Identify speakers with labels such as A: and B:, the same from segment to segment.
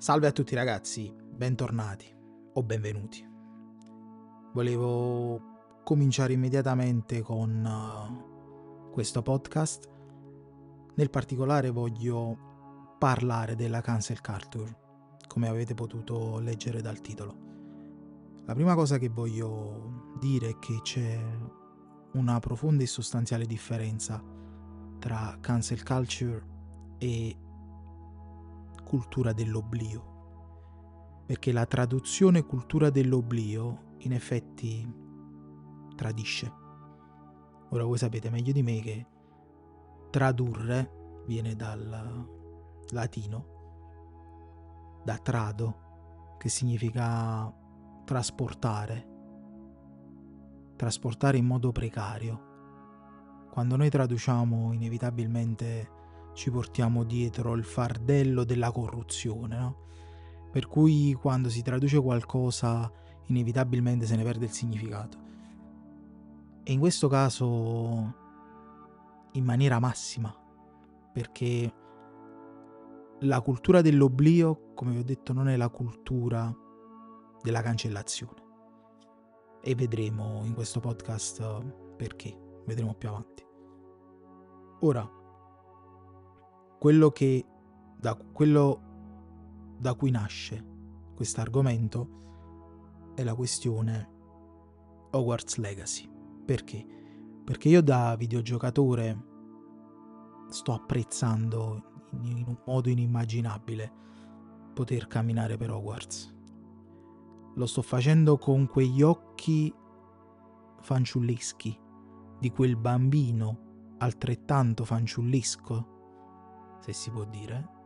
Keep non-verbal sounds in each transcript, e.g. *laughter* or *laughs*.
A: Salve a tutti ragazzi, bentornati o benvenuti. Volevo cominciare immediatamente con uh, questo podcast. Nel particolare voglio parlare della cancel culture, come avete potuto leggere dal titolo. La prima cosa che voglio dire è che c'è una profonda e sostanziale differenza tra cancel culture e cultura dell'oblio. Perché la traduzione cultura dell'oblio in effetti tradisce. Ora voi sapete meglio di me che tradurre viene dal latino, da trado, che significa trasportare, trasportare in modo precario. Quando noi traduciamo inevitabilmente ci portiamo dietro il fardello della corruzione, no? Per cui quando si traduce qualcosa inevitabilmente se ne perde il significato. E in questo caso in maniera massima, perché la cultura dell'oblio, come vi ho detto, non è la cultura della cancellazione. E vedremo in questo podcast perché, vedremo più avanti. Ora, quello che da, quello da cui nasce questo argomento è la questione Hogwarts Legacy. Perché? Perché io da videogiocatore sto apprezzando in, un modo inimmaginabile poter camminare per Hogwarts. Lo sto facendo con quegli occhi fanciulleschi di quel bambino altrettanto fanciullesco se si può dire,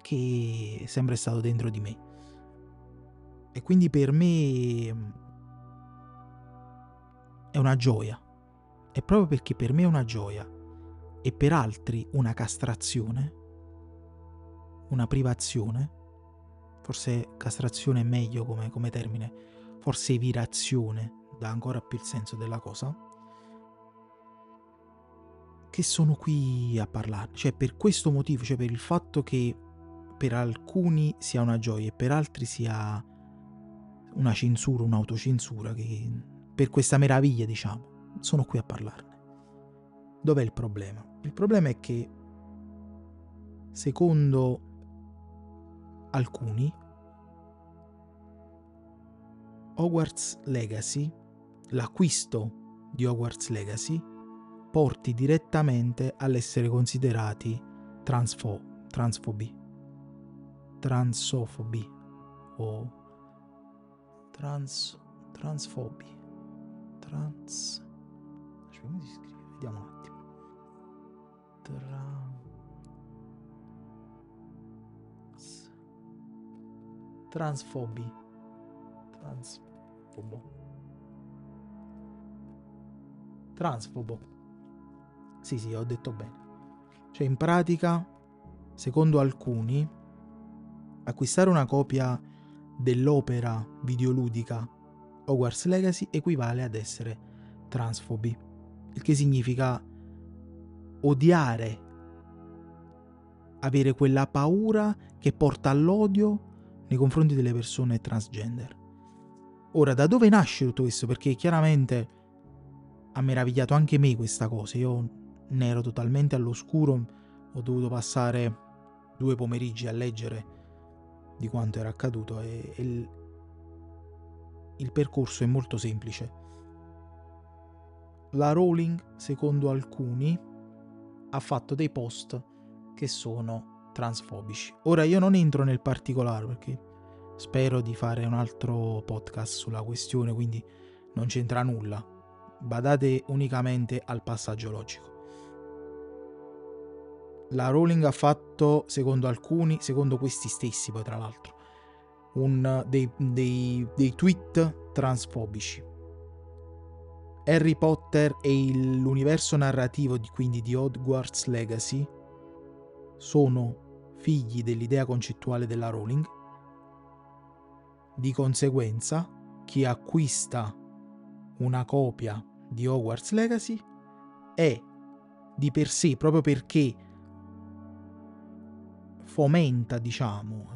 A: che è sempre stato dentro di me. E quindi per me mm, è una gioia. E proprio perché per me è una gioia e per altri una castrazione, una privazione, forse castrazione è meglio come, come termine, forse evirazione dà ancora più il senso della cosa, che sono qui a parlare. Cioè, per questo motivo, cioè per il fatto che per alcuni sia una gioia e per altri sia una censura, un'autocensura, che per questa meraviglia, diciamo, sono qui a parlarne. Dov'è il problema? Il problema è che, secondo alcuni, Hogwarts Legacy, l'acquisto di Hogwarts Legacy, porti direttamente all'essere considerati transfo- transfobi, transofobi o trans, transfobi, trans... Come si scrive? Vediamo un attimo. Trans... Transfobi. Transfobo. Transfobo. Sì, sì, ho detto bene. Cioè, in pratica, secondo alcuni, acquistare una copia dell'opera videoludica Hogwarts Legacy equivale ad essere transfobi, il che significa odiare, avere quella paura che porta all'odio nei confronti delle persone transgender. Ora, da dove nasce tutto questo? Perché chiaramente ha meravigliato anche me questa cosa. Io ne ero totalmente all'oscuro, ho dovuto passare due pomeriggi a leggere di quanto era accaduto e, e il, il percorso è molto semplice. La Rowling, secondo alcuni, ha fatto dei post che sono transfobici. Ora io non entro nel particolare perché spero di fare un altro podcast sulla questione, quindi non c'entra nulla. Badate unicamente al passaggio logico la Rowling ha fatto, secondo alcuni, secondo questi stessi poi tra l'altro, un, dei, dei, dei tweet transfobici. Harry Potter e l'universo narrativo di, quindi di Hogwarts Legacy sono figli dell'idea concettuale della Rowling. Di conseguenza, chi acquista una copia di Hogwarts Legacy è di per sé, proprio perché fomenta, diciamo,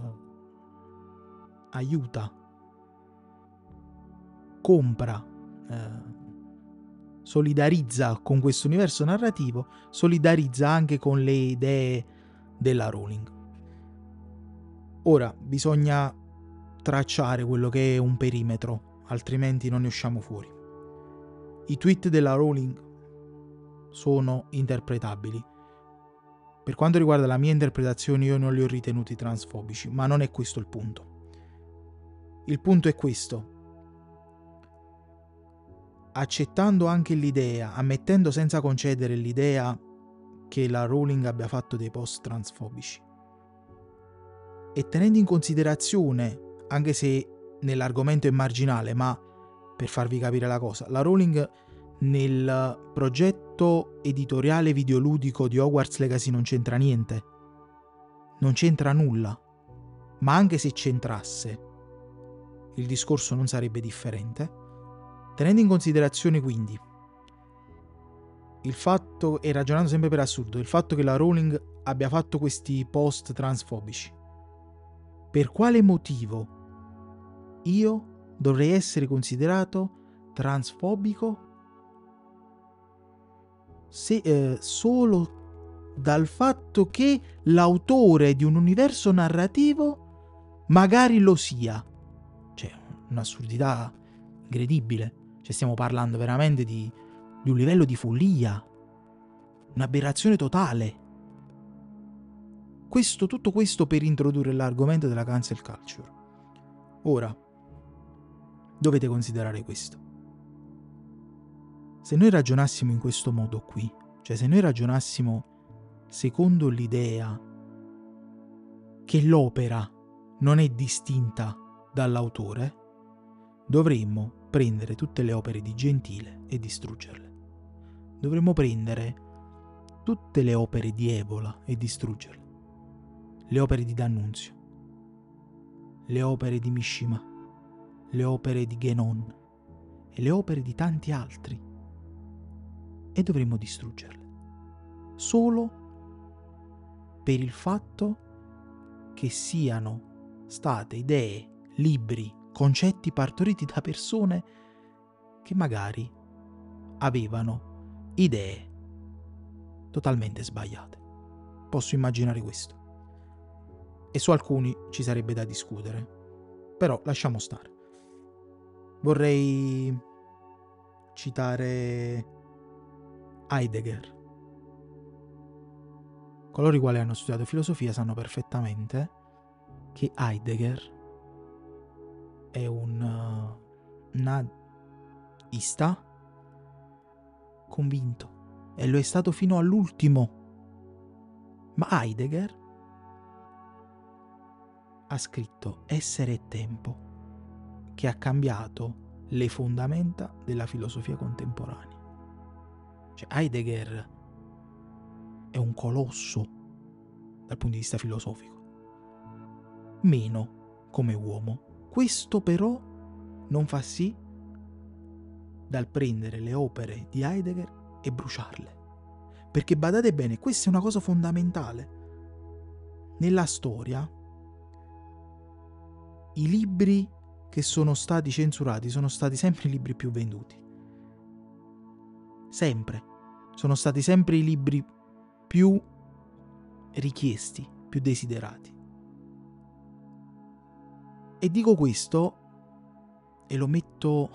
A: aiuta, compra, eh, solidarizza con questo universo narrativo, solidarizza anche con le idee della Rowling. Ora bisogna tracciare quello che è un perimetro, altrimenti non ne usciamo fuori. I tweet della Rowling sono interpretabili. Per quanto riguarda la mia interpretazione io non li ho ritenuti transfobici, ma non è questo il punto. Il punto è questo. Accettando anche l'idea, ammettendo senza concedere l'idea che la Rowling abbia fatto dei post transfobici e tenendo in considerazione, anche se nell'argomento è marginale, ma per farvi capire la cosa. La Rowling nel progetto editoriale videoludico di Hogwarts Legacy non c'entra niente. Non c'entra nulla. Ma anche se c'entrasse, il discorso non sarebbe differente. Tenendo in considerazione quindi il fatto, e ragionando sempre per assurdo, il fatto che la Rowling abbia fatto questi post transfobici, per quale motivo io dovrei essere considerato transfobico se, eh, solo dal fatto che l'autore di un universo narrativo magari lo sia. Cioè, un'assurdità incredibile. Cioè, stiamo parlando veramente di, di un livello di follia, un'aberrazione totale. Questo, tutto questo per introdurre l'argomento della cancel culture. Ora, dovete considerare questo. Se noi ragionassimo in questo modo qui, cioè se noi ragionassimo secondo l'idea che l'opera non è distinta dall'autore, dovremmo prendere tutte le opere di Gentile e distruggerle. Dovremmo prendere tutte le opere di Evola e distruggerle. Le opere di D'Annunzio, le opere di Mishima, le opere di Genon e le opere di tanti altri e dovremmo distruggerle. Solo per il fatto che siano state idee, libri, concetti partoriti da persone che magari avevano idee totalmente sbagliate. Posso immaginare questo. E su alcuni ci sarebbe da discutere. Però lasciamo stare vorrei citare Heidegger. Coloro i quali hanno studiato filosofia sanno perfettamente che Heidegger è un uh, naista convinto e lo è stato fino all'ultimo. Ma Heidegger ha scritto Essere e tempo che ha cambiato le fondamenta della filosofia contemporanea. Cioè Heidegger è un colosso dal punto di vista filosofico, meno come uomo. Questo però non fa sì dal prendere le opere di Heidegger e bruciarle. Perché badate bene, questa è una cosa fondamentale. Nella storia, i libri che sono stati censurati sono stati sempre i libri più venduti. Sempre. Sono stati sempre i libri più richiesti, più desiderati. E dico questo e lo metto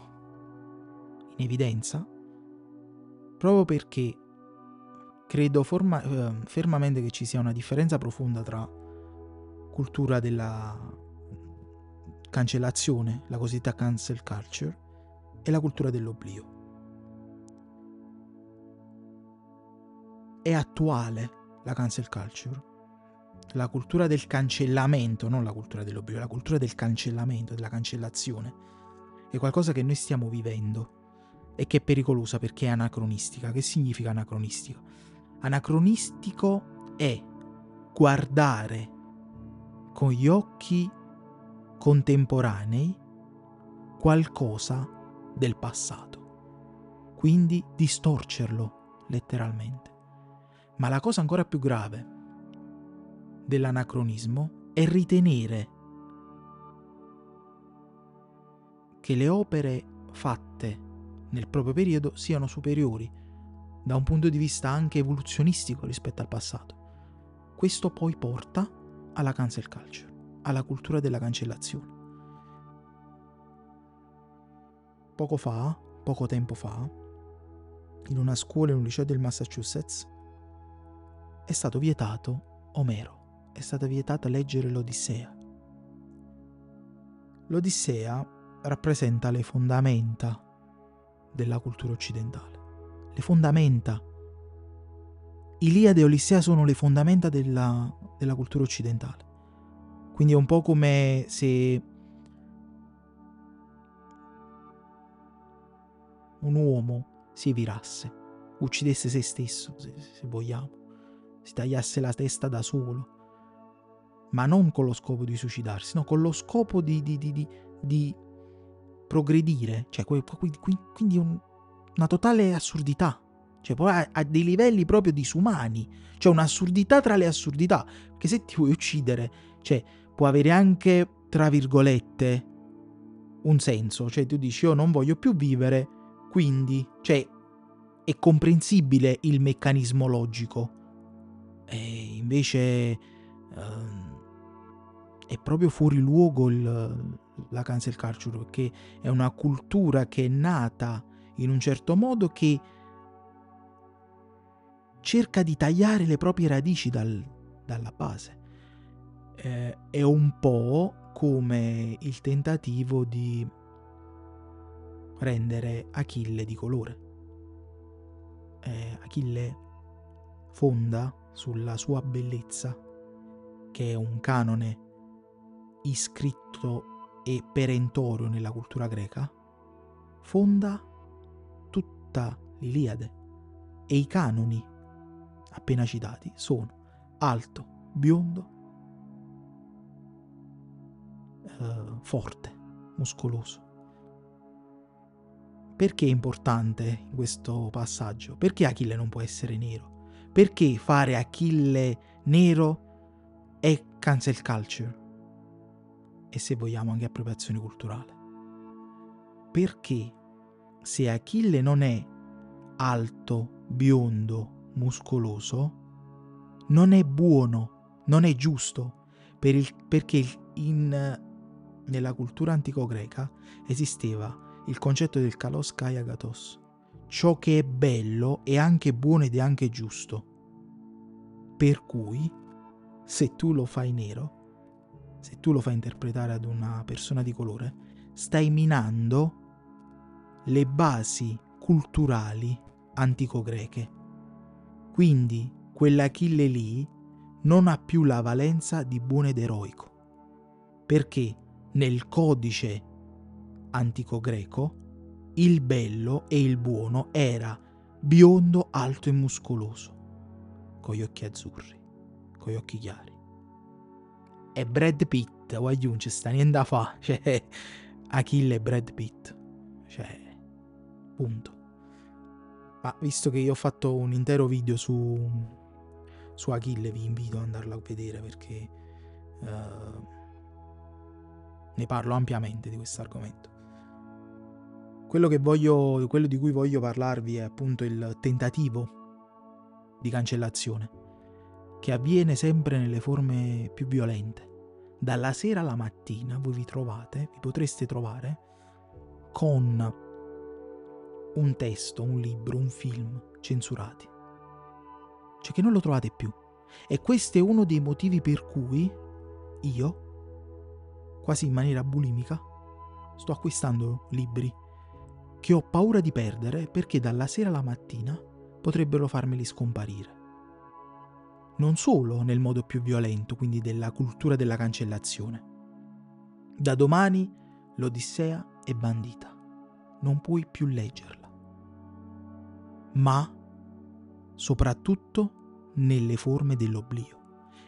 A: in evidenza proprio perché credo forma, eh, fermamente che ci sia una differenza profonda tra cultura della cancellazione, la cosiddetta cancel culture, e la cultura dell'oblio. È attuale la cancel culture, la cultura del cancellamento, non la cultura dell'oblio, la cultura del cancellamento, della cancellazione, è qualcosa che noi stiamo vivendo e che è pericolosa perché è anacronistica. Che significa anacronistica? Anacronistico è guardare con gli occhi contemporanei qualcosa del passato. Quindi distorcerlo letteralmente. Ma la cosa ancora più grave dell'anacronismo è ritenere che le opere fatte nel proprio periodo siano superiori da un punto di vista anche evoluzionistico rispetto al passato. Questo poi porta alla cancel culture, alla cultura della cancellazione. Poco fa, poco tempo fa, in una scuola in un liceo del Massachusetts, è stato vietato Omero, è stata vietata leggere l'Odissea. L'Odissea rappresenta le fondamenta della cultura occidentale. Le fondamenta. Iliade e Odissea sono le fondamenta della, della cultura occidentale. Quindi è un po' come se un uomo si virasse, uccidesse se stesso, se, se vogliamo, si tagliasse la testa da solo, ma non con lo scopo di suicidarsi, no, con lo scopo di, di, di, di progredire, cioè quindi un, una totale assurdità, cioè poi a, a, dei livelli proprio disumani, cioè un'assurdità tra le assurdità, perché se ti vuoi uccidere, cioè può avere anche, tra virgolette, un senso, cioè tu dici io non voglio più vivere, quindi, cioè è comprensibile il meccanismo logico, e invece... Um, è proprio fuori luogo il, la cancel culture, perché è una cultura che è nata in un certo modo che cerca di tagliare le proprie radici dal, dalla base. Eh, è un po' come il tentativo di rendere Achille di colore. Eh, Achille fonda sulla sua bellezza, che è un canone iscritto e perentorio nella cultura greca, fonda tutta l'Iliade e i canoni appena citati sono alto, biondo, eh, forte, muscoloso. Perché è importante questo passaggio? Perché Achille non può essere nero? Perché fare Achille nero è cancel culture? e se vogliamo anche appropriazione culturale. Perché se Achille non è alto, biondo, muscoloso, non è buono, non è giusto, per il, perché in, nella cultura antico-greca esisteva il concetto del kalos kai agatos, ciò che è bello è anche buono ed è anche giusto. Per cui, se tu lo fai nero, se tu lo fai interpretare ad una persona di colore, stai minando le basi culturali antico-greche. Quindi quell'Achille lì non ha più la valenza di buono ed eroico, perché nel codice antico-greco il bello e il buono era biondo, alto e muscoloso, con gli occhi azzurri, con gli occhi chiari è Brad Pitt, voglio non ci sta niente da fare, *laughs* cioè Achille e Brad Pitt, cioè punto. Ma visto che io ho fatto un intero video su, su Achille, vi invito ad andarlo a vedere perché uh, ne parlo ampiamente di questo argomento. Quello, voglio, quello di cui voglio parlarvi è appunto il tentativo di cancellazione che avviene sempre nelle forme più violente. Dalla sera alla mattina voi vi trovate, vi potreste trovare con un testo, un libro, un film censurati. Cioè che non lo trovate più. E questo è uno dei motivi per cui io, quasi in maniera bulimica, sto acquistando libri che ho paura di perdere perché dalla sera alla mattina potrebbero farmeli scomparire non solo nel modo più violento, quindi della cultura della cancellazione. Da domani l'Odissea è bandita, non puoi più leggerla, ma soprattutto nelle forme dell'oblio.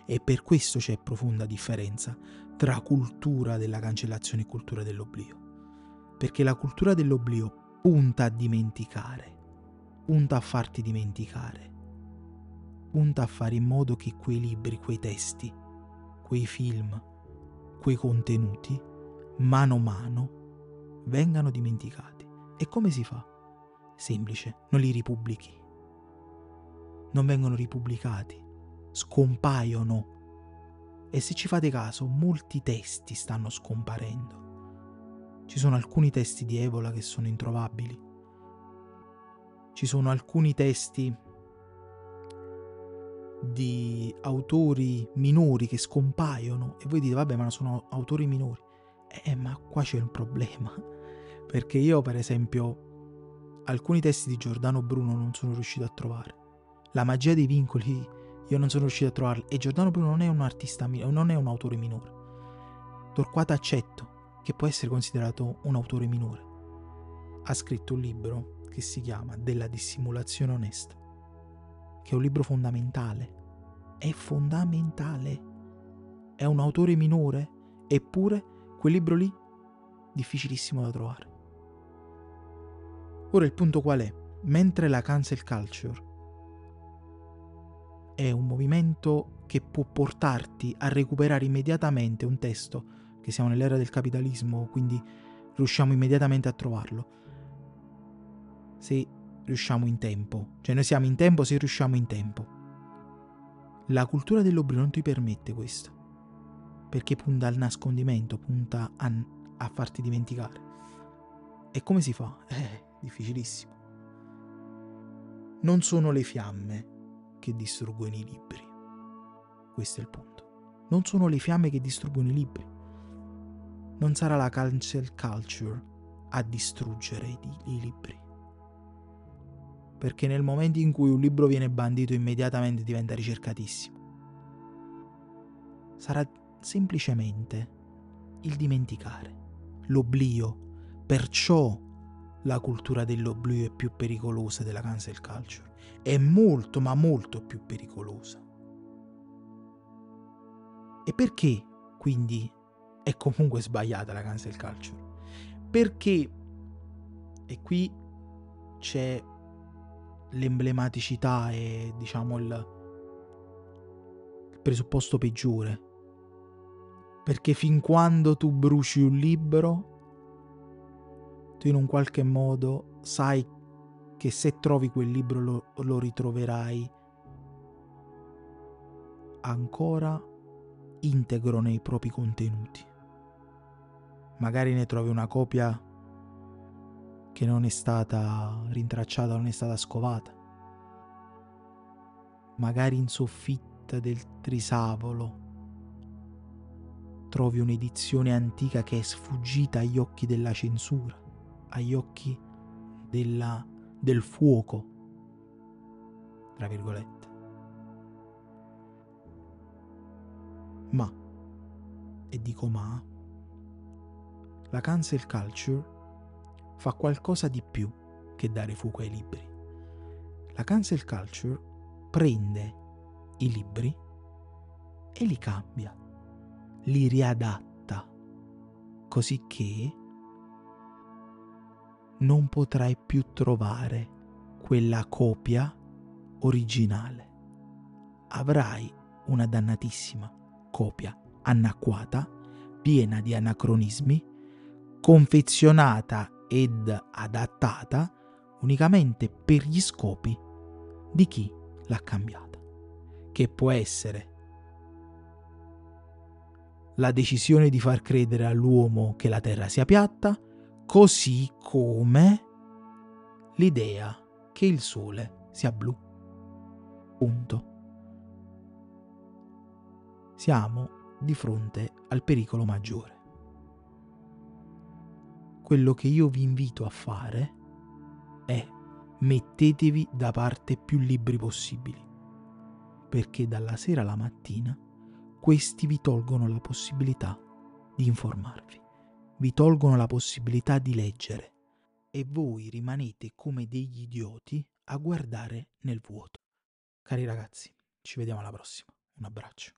A: E per questo c'è profonda differenza tra cultura della cancellazione e cultura dell'oblio. Perché la cultura dell'oblio punta a dimenticare, punta a farti dimenticare punta a fare in modo che quei libri, quei testi, quei film, quei contenuti, mano a mano, vengano dimenticati. E come si fa? Semplice, non li ripubblichi. Non vengono ripubblicati, scompaiono. E se ci fate caso, molti testi stanno scomparendo. Ci sono alcuni testi di Evola che sono introvabili. Ci sono alcuni testi di autori minori che scompaiono e voi dite vabbè ma sono autori minori. Eh ma qua c'è un problema. *laughs* Perché io per esempio alcuni testi di Giordano Bruno non sono riuscito a trovare. La magia dei vincoli io non sono riuscito a trovarli e Giordano Bruno non è un artista non è un autore minore. Torquato Accetto che può essere considerato un autore minore. Ha scritto un libro che si chiama Della dissimulazione onesta, che è un libro fondamentale. È fondamentale. È un autore minore, eppure quel libro lì difficilissimo da trovare. Ora il punto qual è? Mentre la cancel culture è un movimento che può portarti a recuperare immediatamente un testo che siamo nell'era del capitalismo, quindi riusciamo immediatamente a trovarlo. Se riusciamo in tempo, cioè noi siamo in tempo se riusciamo in tempo. La cultura dell'oblio non ti permette questo, perché punta al nascondimento, punta a, a farti dimenticare. E come si fa? *laughs* Eh, difficilissimo. Non sono le fiamme che distruggono i libri. Questo è il punto. Non sono le fiamme che distruggono i libri non sarà la cancel culture a distruggere i, i libri. Perché nel momento in cui un libro viene bandito immediatamente diventa ricercatissimo. Sarà semplicemente il dimenticare, l'oblio. Perciò la cultura dell'oblio è più pericolosa della cancel culture. È molto, ma molto più pericolosa. E perché quindi è comunque sbagliata la cancel culture. Perché, e qui c'è l'emblematicità e diciamo il, il presupposto peggiore. Perché fin quando tu bruci un libro, tu in un qualche modo sai che se trovi quel libro lo, lo ritroverai ancora integro nei propri contenuti magari ne trovi una copia che non è stata rintracciata, non è stata scovata. Magari in soffitta del trisavolo trovi un'edizione antica che è sfuggita agli occhi della censura, agli occhi della, del fuoco, tra virgolette. Ma, e dico ma, la cancel culture fa qualcosa di più che dare fuoco ai libri. La cancel culture prende i libri e li cambia, li riadatta, così che non potrai più trovare quella copia originale. Avrai una dannatissima copia anacquata, piena di anacronismi, confezionata ed adattata unicamente per gli scopi di chi l'ha cambiata, che può essere la decisione di far credere all'uomo che la Terra sia piatta, così come l'idea che il Sole sia blu. Punto. Siamo di fronte al pericolo maggiore quello che io vi invito a fare è mettetevi da parte più libri possibili, perché dalla sera alla mattina questi vi tolgono la possibilità di informarvi, vi tolgono la possibilità di leggere e voi rimanete come degli idioti a guardare nel vuoto. Cari ragazzi, ci vediamo alla prossima. Un abbraccio.